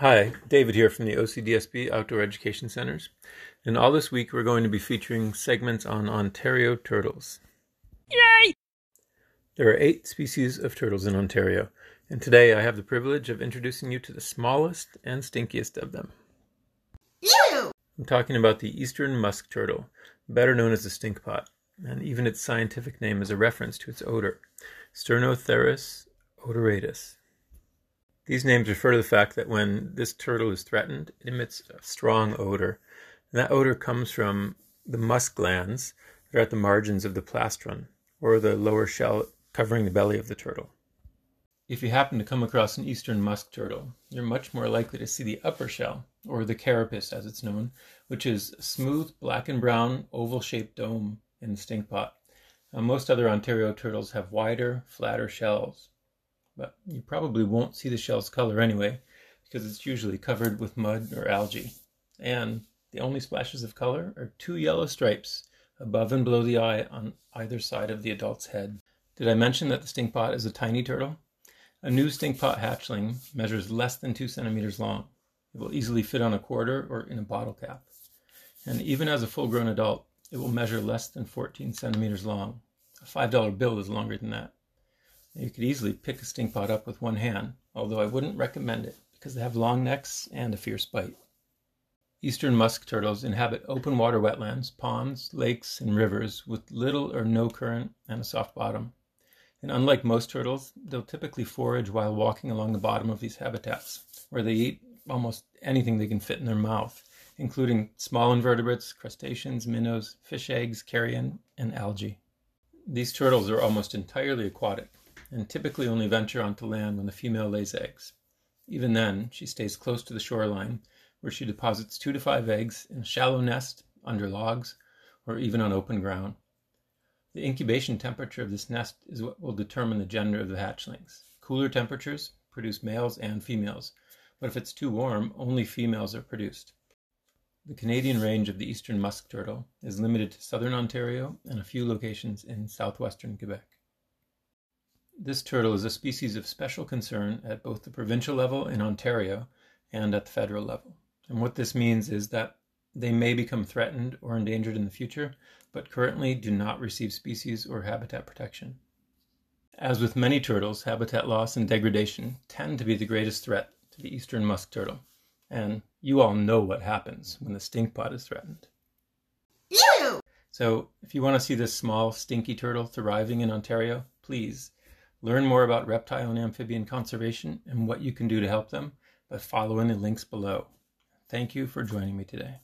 Hi, David here from the OCDSB Outdoor Education Centers. And all this week we're going to be featuring segments on Ontario turtles. Yay! There are eight species of turtles in Ontario, and today I have the privilege of introducing you to the smallest and stinkiest of them. Ew! I'm talking about the eastern musk turtle, better known as the stinkpot, and even its scientific name is a reference to its odor, Sternotherus odoratus. These names refer to the fact that when this turtle is threatened, it emits a strong odor. And that odor comes from the musk glands that are at the margins of the plastron, or the lower shell covering the belly of the turtle. If you happen to come across an eastern musk turtle, you're much more likely to see the upper shell, or the carapace as it's known, which is a smooth black and brown oval shaped dome in the stink pot. Now, most other Ontario turtles have wider, flatter shells, but you probably won't see the shell's color anyway, because it's usually covered with mud or algae. And the only splashes of color are two yellow stripes above and below the eye on either side of the adult's head. Did I mention that the stinkpot is a tiny turtle? A new stinkpot hatchling measures less than two centimeters long. It will easily fit on a quarter or in a bottle cap. And even as a full grown adult, it will measure less than 14 centimeters long. A $5 bill is longer than that. You could easily pick a stinkpot up with one hand, although I wouldn't recommend it because they have long necks and a fierce bite. Eastern musk turtles inhabit open water wetlands, ponds, lakes, and rivers with little or no current and a soft bottom. And unlike most turtles, they'll typically forage while walking along the bottom of these habitats, where they eat almost anything they can fit in their mouth, including small invertebrates, crustaceans, minnows, fish eggs, carrion, and algae. These turtles are almost entirely aquatic, and typically only venture onto land when the female lays eggs. Even then, she stays close to the shoreline, where she deposits two to five eggs in a shallow nest, under logs, or even on open ground. The incubation temperature of this nest is what will determine the gender of the hatchlings. Cooler temperatures produce males and females, but if it's too warm, only females are produced. The Canadian range of the eastern musk turtle is limited to southern Ontario and a few locations in southwestern Quebec. This turtle is a species of special concern at both the provincial level in Ontario and at the federal level. And what this means is that they may become threatened or endangered in the future, but currently do not receive species or habitat protection. As with many turtles, habitat loss and degradation tend to be the greatest threat to the eastern musk turtle. And you all know what happens when the stink pot is threatened. Ew! So, if you want to see this small, stinky turtle thriving in Ontario, please Learn more about reptile and amphibian conservation and what you can do to help them by following the links below. Thank you for joining me today.